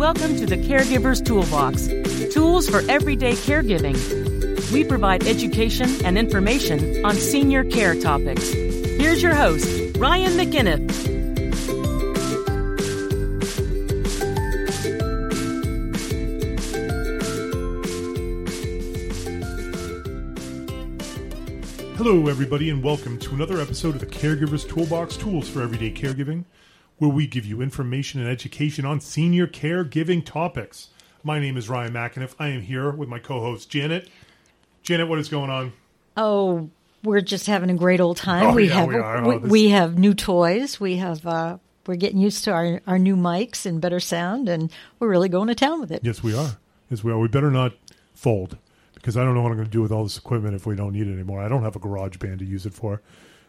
Welcome to the Caregiver's Toolbox tools for everyday caregiving. We provide education and information on senior care topics. Here's your host, Ryan McInnes. Hello, everybody, and welcome to another episode of the Caregiver's Toolbox Tools for Everyday Caregiving, where we give you information and education on senior caregiving topics. My name is Ryan McAniff. I am here with my co host, Janet. Janet, what is going on? Oh, we're just having a great old time. Oh, we yeah, have we we, Oh, this- we have new toys. We have uh, we're getting used to our, our new mics and better sound, and we're really going to town with it. Yes, we are. Yes, we are. We better not fold because I don't know what I'm going to do with all this equipment if we don't need it anymore. I don't have a garage band to use it for.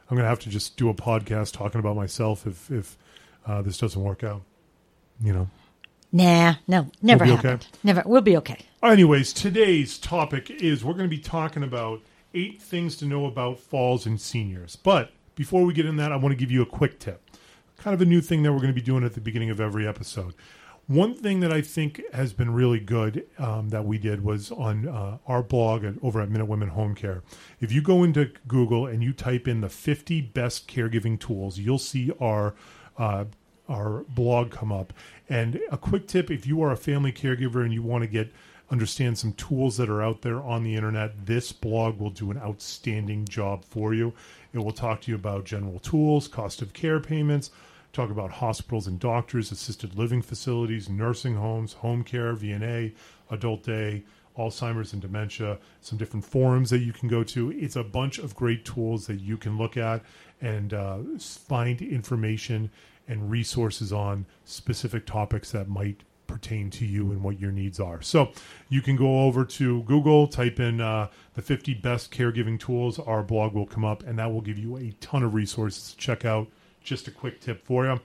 I'm going to have to just do a podcast talking about myself if, if uh, this doesn't work out. You know. Nah, no, never We'll be okay? happened. Never. We'll be okay. Anyways, today's topic is we're going to be talking about eight things to know about falls and seniors. But before we get in that, I want to give you a quick tip. Kind of a new thing that we're going to be doing at the beginning of every episode. One thing that I think has been really good um, that we did was on uh, our blog at, over at Minute Women Home Care. If you go into Google and you type in the 50 best caregiving tools, you'll see our uh, our blog come up. And a quick tip: if you are a family caregiver and you want to get understand some tools that are out there on the internet, this blog will do an outstanding job for you. It will talk to you about general tools, cost of care payments, talk about hospitals and doctors, assisted living facilities, nursing homes, home care, VNA, adult day, Alzheimer's and dementia, some different forums that you can go to. It's a bunch of great tools that you can look at and uh, find information and resources on specific topics that might pertain to you and what your needs are. So you can go over to Google, type in uh, the 50 best caregiving tools. Our blog will come up, and that will give you a ton of resources to check out. Just a quick tip for you.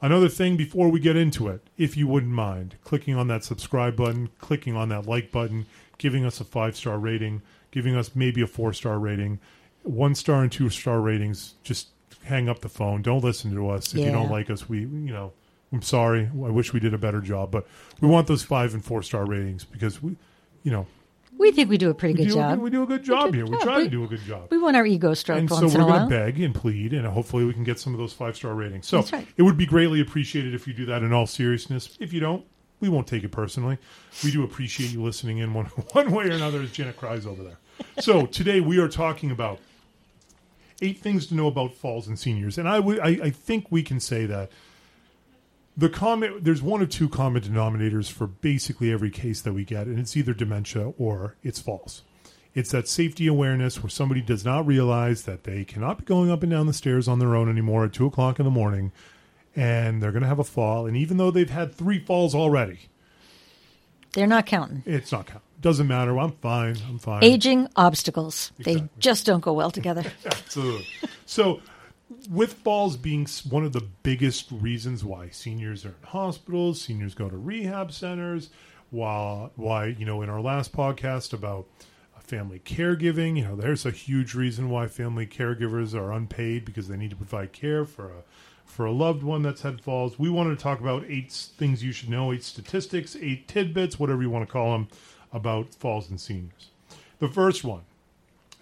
Another thing before we get into it, if you wouldn't mind, clicking on that subscribe button, clicking on that like button, giving us a five star rating, giving us maybe a four star rating, one star and two star ratings. Just hang up the phone. Don't listen to us if you don't like us. We, you know, I'm sorry. I wish we did a better job, but we want those five and four star ratings because we, you know, We think we do a pretty we good do, job. we do a good job good here. We job. try to do a good job We want our ego stroked and so we're going to beg and plead, and hopefully we can get some of those five star ratings. So right. it would be greatly appreciated if you do that in all seriousness. If you don't, we won't take it personally. We do appreciate you listening in one one way or another, as Janet cries over there. So today we are talking about eight things to know about falls and seniors, and I would I, I think we can say that the common there's one of two common denominators for basically every case that we get, and it's either dementia or it's falls. It's that safety awareness where somebody does not realize that they cannot be going up and down the stairs on their own anymore at two o'clock in the morning, and they're going to have a fall. And even though they've had three falls already, They're not counting. it's not count. Doesn't matter. I'm fine. I'm fine. Aging obstacles. They just don't go well together. Absolutely. So, with falls being one of the biggest reasons why seniors are in hospitals, seniors go to rehab centers, while why you know in our last podcast about uh, family caregiving, you know there's a huge reason why family caregivers are unpaid because they need to provide care for a for a loved one that's had falls. We wanted to talk about eight things you should know, eight statistics, eight tidbits, whatever you want to call them, about falls and seniors. The first one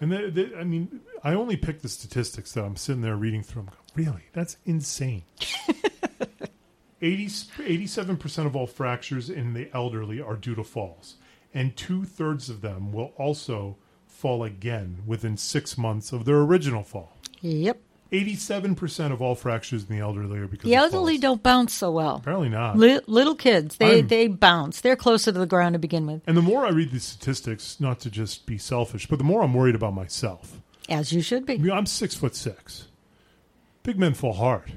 and the, the, I mean, I only picked the statistics that I'm sitting there reading through. I'm going, really? That's insane. 80, 87% of all fractures in the elderly are due to falls, and two thirds of them will also fall again within six months of their original fall. yep. 87% of all fractures in the elderly are because The elderly falls. don't bounce so well. Apparently not. Li- little kids, they, I'm- they bounce. They're closer to the ground to begin with, and the more I read these statistics, not to just be selfish, but the more I'm worried about myself. as you should I be. mean, I'm six foot six. Big men fall hard.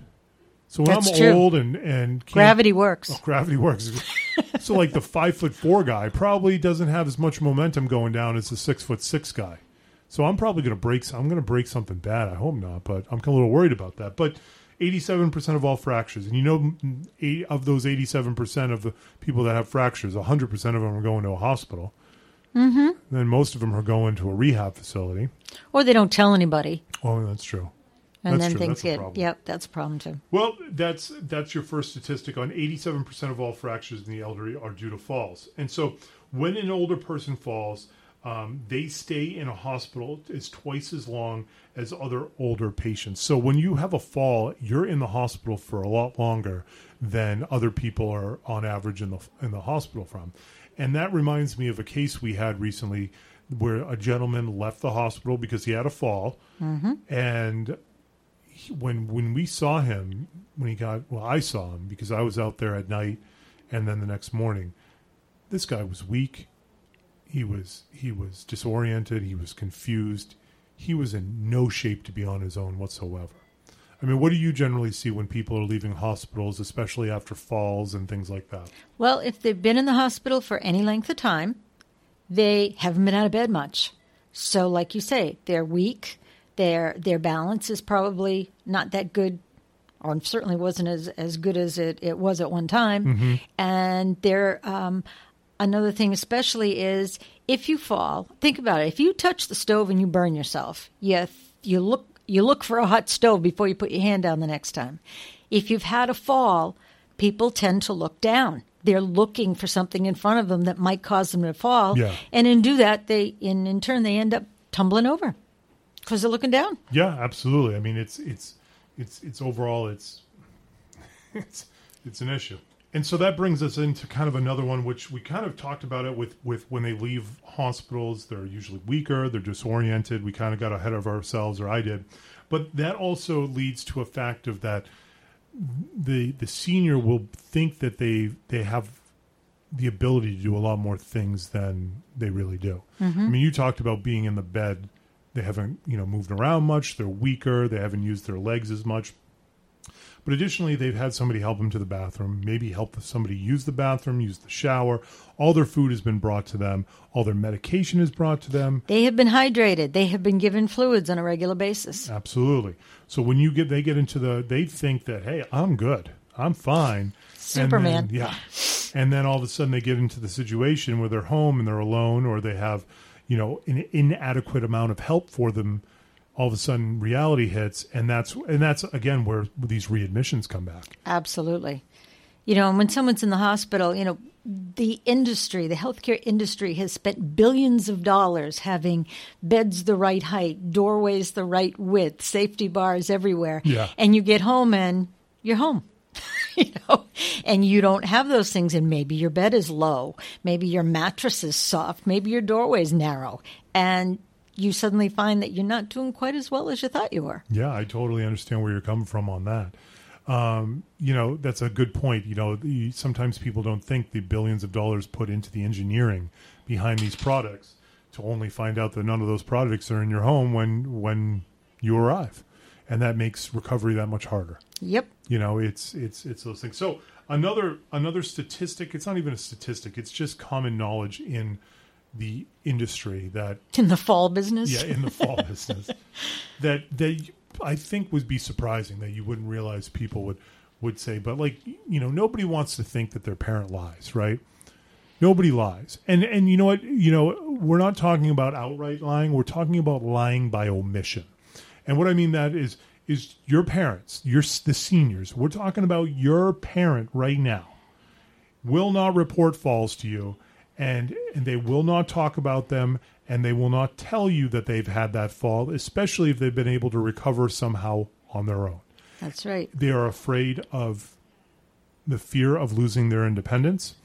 So when That's I'm true. old and and Gravity works. oh, gravity works. so like the five foot four guy probably doesn't have as much momentum going down as the six foot six guy. So I'm probably going to break. I'm going to break something bad. I hope not, but I'm a little worried about that. But 87% of all fractures, and you know, mm, eight, of those 87% of the people that have fractures, 100% of them are going to a hospital. Mm-hmm. Then most of them are going to a rehab facility. Or they don't tell anybody. Oh, that's true. And That's then true. things That's get yep, that's a problem too. Well, that's that's your first statistic on 87% of all fractures in the elderly are due to falls. And so when an older person falls, um, they stay in a hospital is twice as long as other older patients. So when you have a fall, you're in the hospital for a lot longer than other people are on average in the in the hospital from. And that reminds me of a case we had recently where a gentleman left the hospital because he had a fall and he- when when we saw him when he got well I saw him because I was out there at night and then the next morning this guy was weak he was he was disoriented he was confused he was in no shape to be on his own whatsoever I mean what do you generally see when people are leaving hospitals especially after falls and things like that Well, if they've been in the hospital for any length of time, they haven't been out of bed much. So, like you say, they're weak. Their their balance is probably not that good, or certainly wasn't as, as good as it, it was at one time. And they're um, another thing, especially is if you fall. Think about it. If you touch the stove and you burn yourself, you you look you look for a hot stove before you put your hand down the next time. If you've had a fall, people tend to look down. They're looking for something in front of them that might cause them to fall, Yeah. and in do that, they in in turn they end up tumbling over because they're looking down. Yeah, absolutely. I mean, it's it's it's it's overall it's it's it's an issue. And so that brings us into kind of another one, which we kind of talked about it with with when they leave hospitals, they're usually weaker, they're disoriented. We kind of got ahead of ourselves, or I did, but that also leads to a fact of that the the senior will think that they they have the ability to do a lot more things than they really do. Mm-hmm. I mean, you talked about being in the bed. They haven't, you know, moved around much. They're weaker. They haven't used their legs as much. But additionally, they've had somebody help them to the bathroom, maybe help somebody use the bathroom, use the shower. All their food has been brought to them. All their medication is brought to them. They have been hydrated. They have been given fluids on a regular basis. Absolutely. So when you get, they get into the, they think that, hey, I'm good, I'm fine. And then- Superman. yeah. And then all of a sudden they get into the situation where they're home and they're alone, or they have, you know, an inadequate amount of help for them. All of a sudden, reality hits, and that's and that's again where these readmissions come back. Absolutely. You know, and when someone's in the hospital, you know, the industry, the healthcare industry has spent billions of dollars having beds the right height, doorways the right width, safety bars everywhere. Yeah. And you get home and you're home. you know, and you don't have those things and maybe your bed is low, maybe your mattress is soft, maybe your doorway is narrow, and you suddenly find that you're not doing quite as well as you thought you were. Yeah, I totally understand where you're coming from on that. Um, you know, that's a good point. You know, the, sometimes people don't think the billions of dollars put into the engineering behind these products to only find out that none of those products are in your home when when you arrive, and that makes recovery that much harder. Yep. You know, it's it's it's those things. So another another statistic. It's not even a statistic. It's just common knowledge in the industry that In the fall business. yeah, in the fall business. That that I think would be surprising that you wouldn't realize people would would say, but like you know, nobody wants to think that their parent lies, right? Nobody lies, and and you know what? You know, we're not talking about outright lying. We're talking about lying by omission, and what I mean that is is your parents, your the seniors. We're talking about your parent right now will not report falls to you and and they will not talk about them and they will not tell you that they've had that fall especially if they've been able to recover somehow on their own That's right. they are afraid of the fear of losing their independence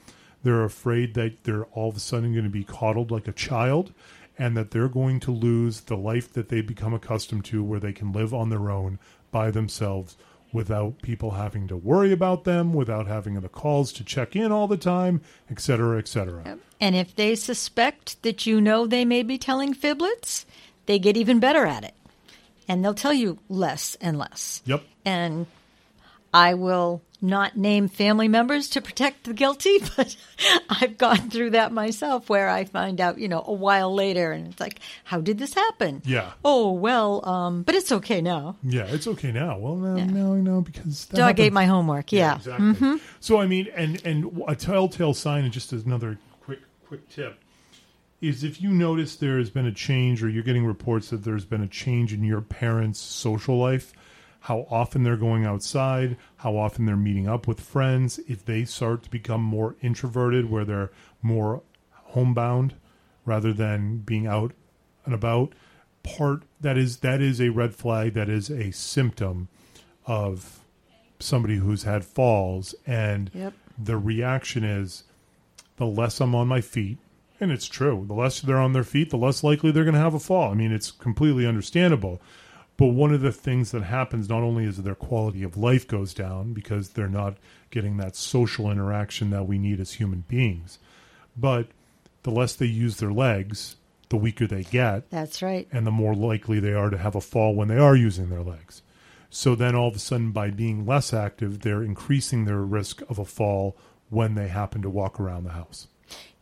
they're afraid that they're all of a sudden going to be coddled like a child and that they're going to lose the life that they've become accustomed to where they can live on their own by themselves without people having to worry about them without having the calls to check in all the time et cetera et cetera And if they suspect that you know they may be telling fiblets, they get even better at it. And they'll tell you less and less. yep And I will not name family members to protect the guilty, but I've gone through that myself where I find out, you know, a while later and it's like, how did this happen? Yeah. Oh, well, um, but it's okay now. yeah it's okay now well no no no because that Dog ate happened- my homework. Yeah. exactly. So I mean, and and a telltale sign, and just another quick quick tip is if you notice there has been a change, or you're getting reports that there's been a change in your parents' social life, how often they're going outside, how often they're meeting up with friends. If they start to become more introverted, where they're more homebound rather than being out and about, part that is that is a red flag. That is a symptom of somebody who's had falls, and Yep. the reaction is the less I'm on my feet, and it's true. The less they're on their feet, the less likely they're going to have a fall. I mean, it's completely understandable. But one of the things that happens not only is their quality of life goes down because they're not getting that social interaction that we need as human beings, but the less they use their legs, the weaker they get, That's right. and the more likely they are to have a fall when they are using their legs. So then all of a sudden, by being less active, they're increasing their risk of a fall when they happen to walk around the house.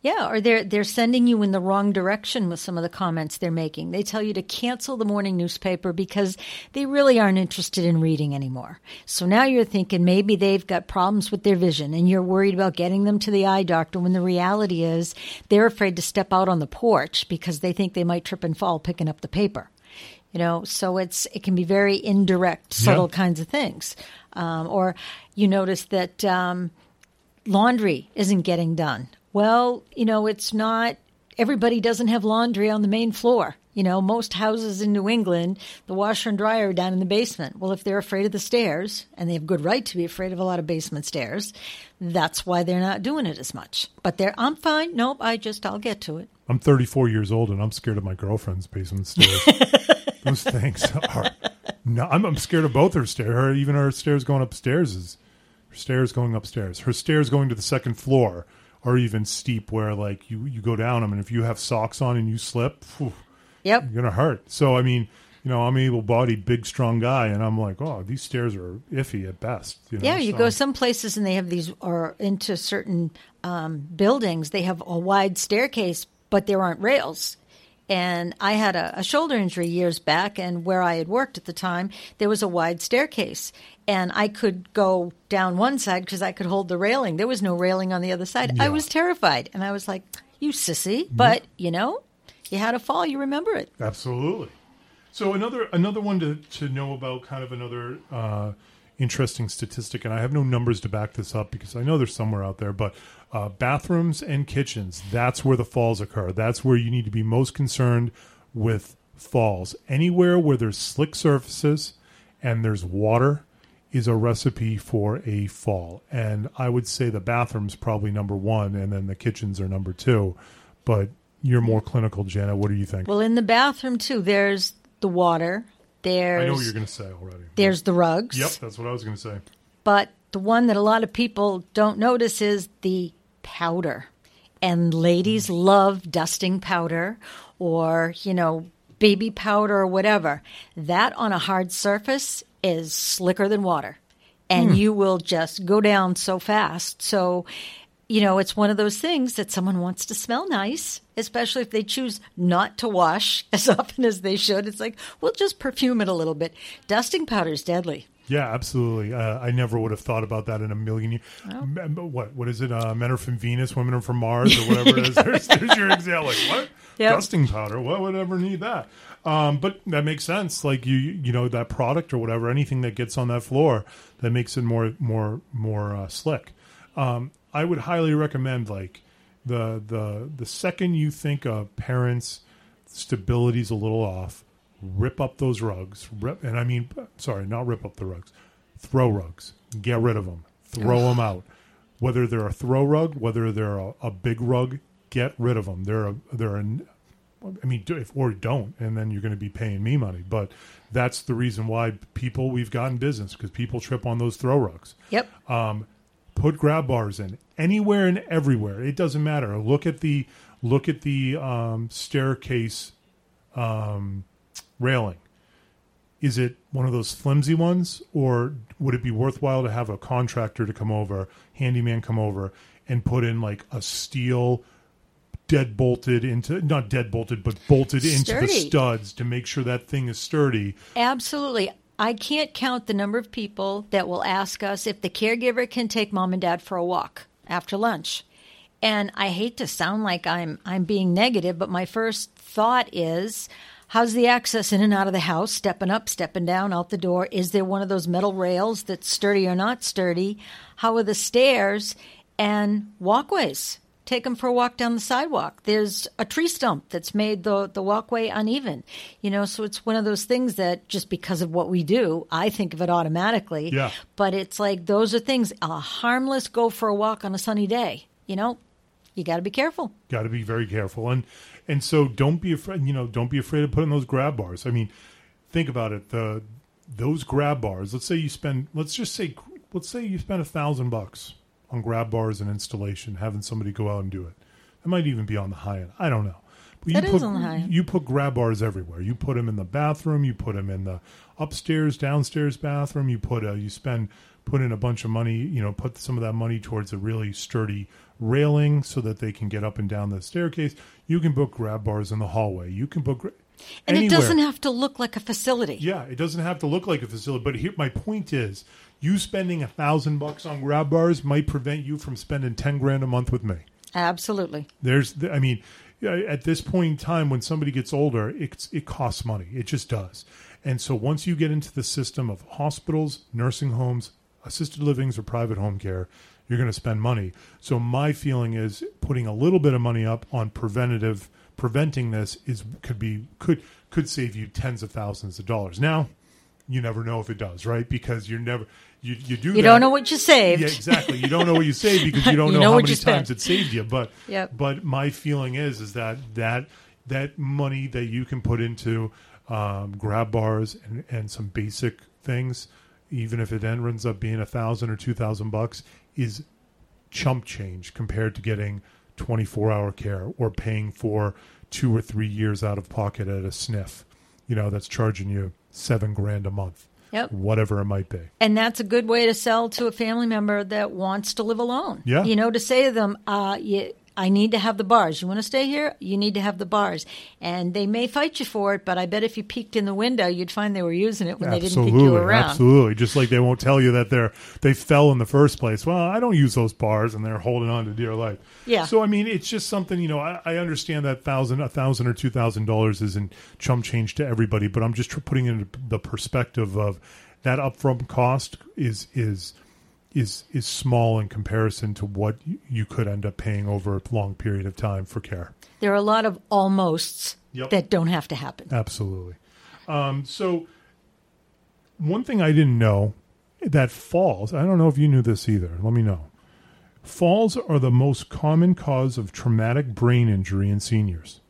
Yeah, or they're they're sending you in the wrong direction with some of the comments they're making. They tell you to cancel the morning newspaper because they really aren't interested in reading anymore. So now you're thinking maybe they've got problems with their vision and you're worried about getting them to the eye doctor when the reality is they're afraid to step out on the porch because they think they might trip and fall picking up the paper. You know, so it's it can be very indirect, subtle kinds of things. Um, or you notice that um, laundry isn't getting done. Well, you know, it's not, everybody doesn't have laundry on the main floor. You know, most houses in New England, the washer and dryer are down in the basement. Well, if they're afraid of the stairs, and they have good right to be afraid of a lot of basement stairs, that's why they're not doing it as much. But they're, I'm fine. Nope, I just, I'll get to it. I'm 34 years old and I'm scared of my girlfriend's basement stairs. Those things are. No, I'm, I'm scared of both her stairs. Her, even her stairs going upstairs is her stairs going upstairs. Her stairs going to the second floor are even steep where like you you go down them and if you have socks on and you slip, phew, Yep. you're gonna hurt. So I mean, you know, I'm able-bodied, big, strong guy, and I'm like, oh, these stairs are iffy at best. You know? Yeah, you so- go some places and they have these, or into certain um, buildings, they have a wide staircase, but there aren't rails. And I had a, a shoulder injury years back, and where I had worked at the time, there was a wide staircase. And I could go down one side because I could hold the railing. There was no railing on the other side. I was terrified. And I was like, you sissy. But, you know, you had a fall, you remember it. Absolutely. So another another one to, to know about, kind of another uh, interesting statistic, and I have no numbers to back this up because I know they're somewhere out there, but uh, bathrooms and kitchens, that's where the falls occur. That's where you need to be most concerned with falls. Anywhere where there's slick surfaces and there's water is a recipe for a fall. And I would say the bathroom's probably number one, and then the kitchens are number two. But you're more clinical, Jenna. What do you think? Well, in the bathroom, too, there's the water, there's, I know what you're going to say already. there's the rugs. Yep, that's what I was going to say. But the one that a lot of people don't notice is the powder. And ladies hmm. love dusting powder or, you know, baby powder or whatever. That on a hard surface is slicker than water. And hmm. you will just go down so fast. So, you know, it's one of those things that someone wants to smell nice, especially if they choose not to wash as often as they should. It's like, we'll just perfume it a little bit. Dusting powder is deadly. Yeah, absolutely. Uh, I never would have thought about that in a million years. What? What is it? Uh, men are from Venus, women are from Mars, or whatever it is. There's, there's your example. Like what? Yep. Dusting powder. What would ever need that? Um, but that makes sense. Like you, you know, that product or whatever, anything that gets on that floor that makes it more, more, more uh, slick. Um, I would highly recommend like the the the second you think a parent's stability's a little off, rip up those rugs. Rip, and I mean, sorry, not rip up the rugs. Throw rugs. Get rid of them. Throw them out. Whether they're a throw rug, whether they're a, a big rug, get rid of them. They're a, they're a, I mean, if or don't, and then you're going to be paying me money. But that's the reason why people we've gotten business because people trip on those throw rugs Yep. Um, put grab bars in anywhere and everywhere it doesn't matter look at the look at the um, staircase um, railing is it one of those flimsy ones or would it be worthwhile to have a contractor to come over handyman come over and put in like a steel dead bolted into not dead bolted but bolted into the studs to make sure that thing is sturdy Absolutely. I can't count the number of people that will ask us if the caregiver can take mom and dad for a walk after lunch. And I hate to sound like I'm I'm being negative, but my first thought is How's the access in and out of the house? Stepping up, stepping down, out the door. Is there one of those metal rails that's sturdy or not sturdy? How are the stairs and walkways? Take them for a walk down the sidewalk. There's a tree stump that's made the, the walkway uneven. You know, so it's one of those things that just because of what we do, I think of it automatically. Yeah. But it's like those are things, a harmless go for a walk on a sunny day. You know, you got to be careful. Got to be very careful, and and so don't be afraid. You know, don't be afraid of putting those grab bars. I mean, think about it. The those grab bars. Let's say you spend. Let's just say. Let's say you spend a thousand bucks on grab bars and installation, having somebody go out and do it. It might even be on the high end. I don't know. But you is put, on the high. You put grab bars everywhere. You put them in the bathroom. You put them in the upstairs, downstairs bathroom. You put a, you spend put in a bunch of money. You know, put some of that money towards a really sturdy railing so that they can get up and down the staircase. You can put grab bars in the hallway. You can gra- And anywhere. it doesn't have to look like a facility. Yeah, it doesn't have to look like a facility. But here, my point is, you spending a thousand bucks on grab bars might prevent you from spending ten grand a month with me. Absolutely. There's, I mean, at this point in time, when somebody gets older, it's, it costs money. It just does. And so once you get into the system of hospitals, nursing homes, assisted livings, or private home care, you're going to spend money. So my feeling is putting a little bit of money up on preventative, preventing this is could be could could save you tens of thousands of dollars. Now, you never know if it does, right? Because you're never you you do You that- don't know what you saved. yeah, exactly. You don't know what you saved because you don't You know, know how many times it saved you. But Yep. but my feeling is is that that that money that you can put into um, grab bars and, and some basic things, even if it ends up being a thousand or two thousand bucks, is chump change compared to getting twenty four hour care or paying for two or three years out of pocket at a sniff. You know, that's charging you seven grand a month. Yep. Whatever it might be. And that's a good way to sell to a family member that wants to live alone. Yeah. You know, to say to them, uh, you, I need to have the bars. You want to stay here? You need to have the bars. And they may fight you for it, but I bet if you peeked in the window, you'd find they were using it when they didn't peek you were around. Absolutely. Just like they won't tell you that they're they fell in the first place. Well, I don't use those bars and they're holding on to dear life. Yeah. So I mean it's just something, you know, I, I understand that thousand a thousand or two thousand dollars isn't chump change to everybody, but I'm just tr- putting it in the perspective of that upfront cost is is is is small in comparison to what you- could end up paying over a long period of time for care. There are a lot of almosts Yep. that don't have to happen. Absolutely. Um, so, one thing I didn't know that falls, I don't know if you knew this either. Let me know. Falls are the most common cause of traumatic brain injury in seniors.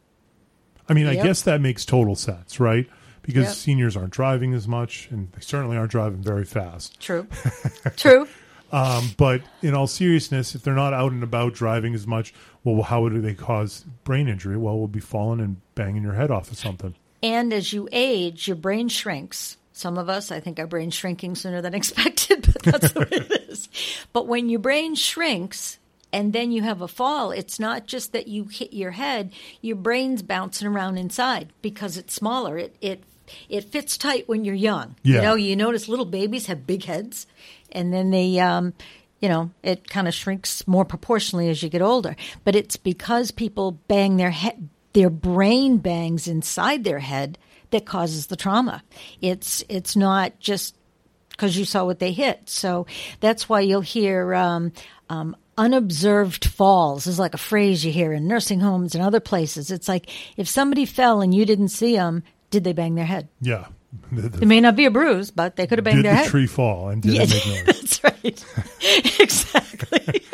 I mean, I guess that makes total sense, right? Because Yep. seniors aren't driving as much and they certainly aren't driving very fast. True. True. Um, but in all seriousness, if they're not out and about driving as much, well, how do they cause brain injury? Well, we'll be falling and banging your head off of something. And as you age, your brain shrinks. Some of us, I think our brain's shrinking sooner than expected, but that's the way it is. But when your brain shrinks and then you have a fall, it's not just that you hit your head, your brain's bouncing around inside because it's smaller. It it it fits tight when you're young. Yeah. You know, you notice little babies have big heads and then they um you know, it kind of shrinks more proportionally as you get older. But it's because people bang their head their brain bangs inside their head that causes the trauma. It's it's not just because you saw what they hit. So that's why you'll hear um, um, unobserved falls is like a phrase you hear in nursing homes and other places. It's like if somebody fell and you didn't see them, did they bang their head? Yeah. It may not be a bruise, but they could have banged did their the head. tree fall and did Yeah, make noise? that's right. exactly.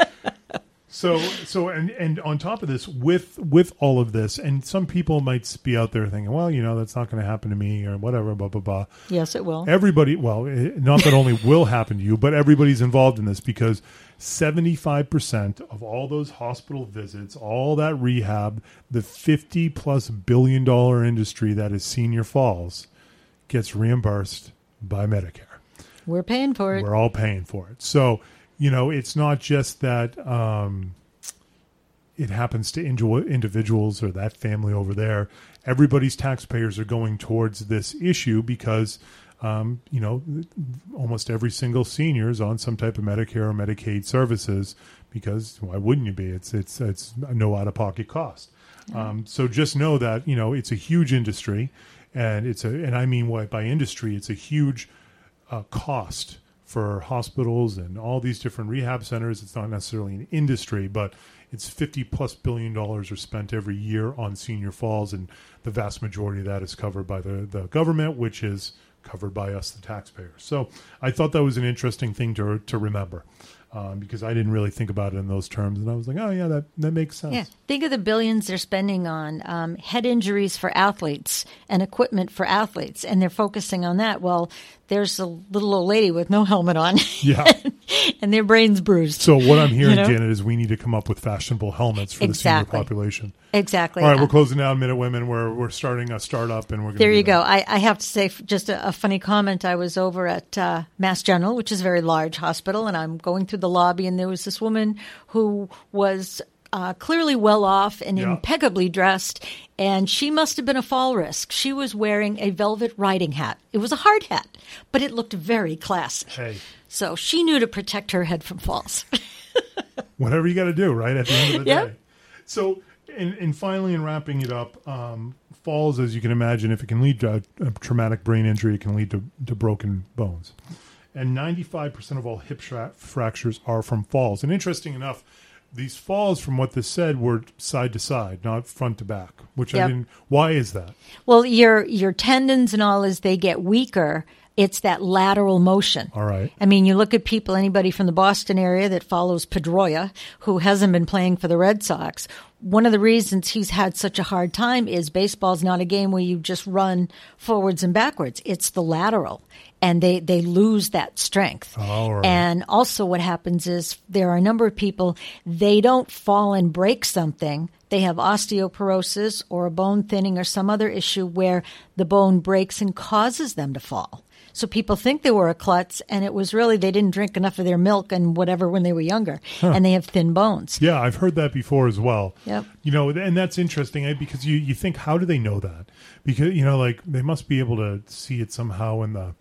So, so, and and on top of this, with with all of this, and some people might be out there thinking, well, you know, that's not going to happen to me or whatever, blah blah blah. yes, it will. Everybody, well, it, not that only will happen to you, but everybody's involved in this because seventy five percent of all those hospital visits, all that rehab, the fifty plus billion dollar industry that is senior falls, gets reimbursed by Medicare. We're paying for it. We're all paying for it. So, you know, it's not just that um, it happens to individuals or that family over there. Everybody's taxpayers are going towards this issue because, um, you know, almost every single senior is on some type of Medicare or Medicaid services because why wouldn't you be? It's it's it's no out of pocket cost. Um, so just know that you know it's a huge industry, and it's a and I mean what by industry, it's a huge uh, cost for hospitals and all these different rehab centers. It's not necessarily an industry, but it's 50 plus billion dollars are spent every year on senior falls, and the vast majority of that is covered by the, the government, which is covered by us, the taxpayers. So I thought that was an interesting thing to, to remember. Um, because I didn't really think about it in those terms, and I was like, "Oh yeah, that that makes sense." Yeah, think of the billions they're spending on um, head injuries for athletes and equipment for athletes, and they're focusing on that. Well, there's a little old lady with no helmet on, Yeah. and their brains bruised. So what I'm hearing, You know? Janet, is we need to come up with fashionable helmets for Exactly. the senior population. exactly. All right, Uh, we're closing down Minute Women. We're we're starting a startup, and we're gonna There you that. go. I, I have to say, just a, a funny comment. I was over at uh, Mass General, which is a very large hospital, and I'm going through the lobby, and there was this woman who was uh, clearly well off and Yeah. impeccably dressed, and she must have been a fall risk. She was wearing a velvet riding hat. It was a hard hat, but it looked very classy. Hey, So she knew to protect her head from falls. whatever you got to do, right at the end of the Yep. day. So, and, and finally, in wrapping it up, um, falls, as you can imagine, if it can lead to a, a traumatic brain injury, it can lead to, to broken bones. And 95% of all hip fra- fractures are from falls. And interesting enough, these falls, from what this said, were side to side, not front to back. Which I Yep. didn't. Why is that? well, your your tendons and all, as they get weaker, it's that lateral motion. All right. I mean, you look at people, anybody from the Boston area that follows Pedroia, who hasn't been playing for the Red Sox. One of the reasons he's had such a hard time is baseball's not a game where you just run forwards and backwards. It's the lateral. And they, they lose that strength. Right. And also, what happens is there are a number of people, they don't fall and break something. They have osteoporosis or a bone thinning or some other issue where the bone breaks and causes them to fall. So people think they were a klutz, and it was really they didn't drink enough of their milk and whatever when they were younger, and they have thin bones. Yeah, I've heard that before as well. Yep. You know, and that's interesting eh, because you, you think, how do they know that? Because you know, like they must be able to see it somehow in the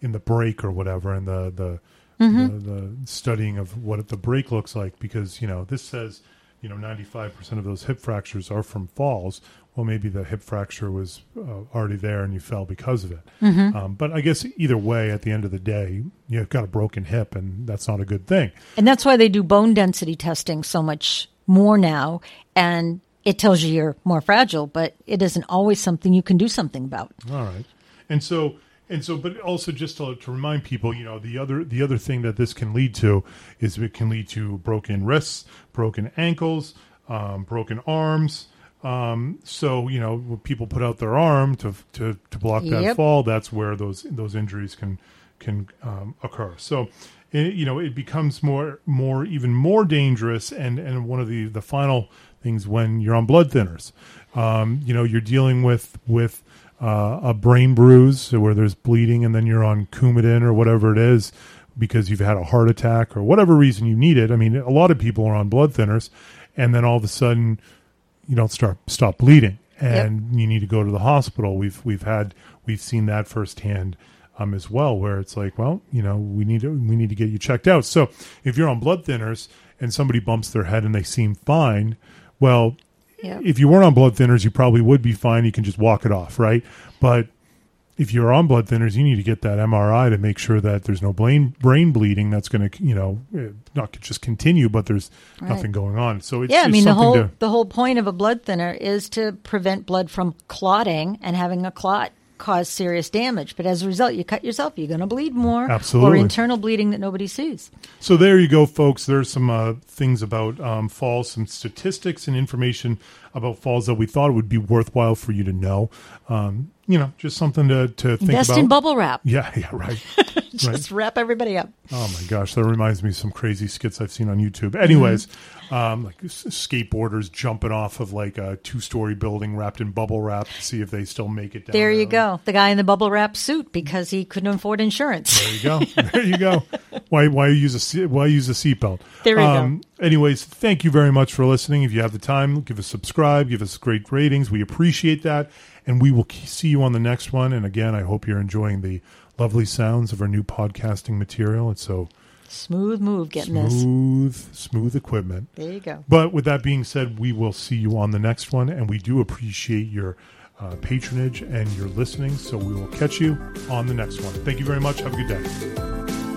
in the break or whatever, and the the, Mm-hmm. the the studying of what the break looks like. Because you know, this says you know ninety five percent of those hip fractures are from falls. Well, maybe the hip fracture was uh, already there and you fell because of it. Mm-hmm. Um, but I guess either way, at the end of the day, you've got a broken hip, and that's not a good thing. And that's why they do bone density testing so much more now. And it tells you you're more fragile, but it isn't always something you can do something about. All right, and so and so, but also just to, to remind people, you know, the other the other thing that this can lead to is it can lead to broken wrists, broken ankles, um, broken arms. Um, so you know, when people put out their arm to to to block that Yep. fall. That's where those those injuries can can um, occur. So. It, you know, it becomes more, more, even more dangerous. And, and one of the, the final things when you're on blood thinners, um, you know, you're dealing with, with, uh, a brain bruise where there's bleeding and then you're on Coumadin or whatever it is because you've had a heart attack or whatever reason you need it. I mean, a lot of people are on blood thinners and then all of a sudden you don't start stop bleeding and you need to go to the hospital. We've we've had we've seen that firsthand um, as well, where it's like, well, you know, we need to we need to get you checked out. So if you're on blood thinners and somebody bumps their head and they seem fine, well, Yep. if you weren't on blood thinners, you probably would be fine. You can just walk it off, right? But if you're on blood thinners, you need to get that MRI to make sure that there's no brain brain bleeding that's going to, you know, eh, not just continue, but there's Right. nothing going on. So it's yeah, I mean the whole to the whole point of a blood thinner is to prevent blood from clotting and having a clot cause serious damage. But as a result, you cut yourself, you're going to bleed more, Absolutely. or internal bleeding that nobody sees. So there you go, folks. There's some uh, things about um, falls, some statistics and information about falls that we thought would be worthwhile for you to know. Um, you know, just something to, to think Invest about. in bubble wrap. yeah, yeah, right. Just wrap everybody up. Oh my gosh, that reminds me of some crazy skits I've seen on YouTube. Anyways, Mm-hmm. um, like skateboarders jumping off of like a two-story building wrapped in bubble wrap to see if they still make it down. There you go. The guy in the bubble wrap suit because he couldn't afford insurance. There you go. There you go. Why why use a why use a seatbelt? There you go. Anyways, thank you very much for listening. If you have the time, give us subscribe, give us great ratings. We appreciate that, and we will see you on the next one. And again, I hope you're enjoying the lovely sounds of our new podcasting material. It's so, Smooth move getting this. Smooth, smooth equipment. There you go. But with that being said, we will see you on the next one, and we do appreciate your uh, patronage and your listening. So we will catch you on the next one. Thank you very much. Have a good day.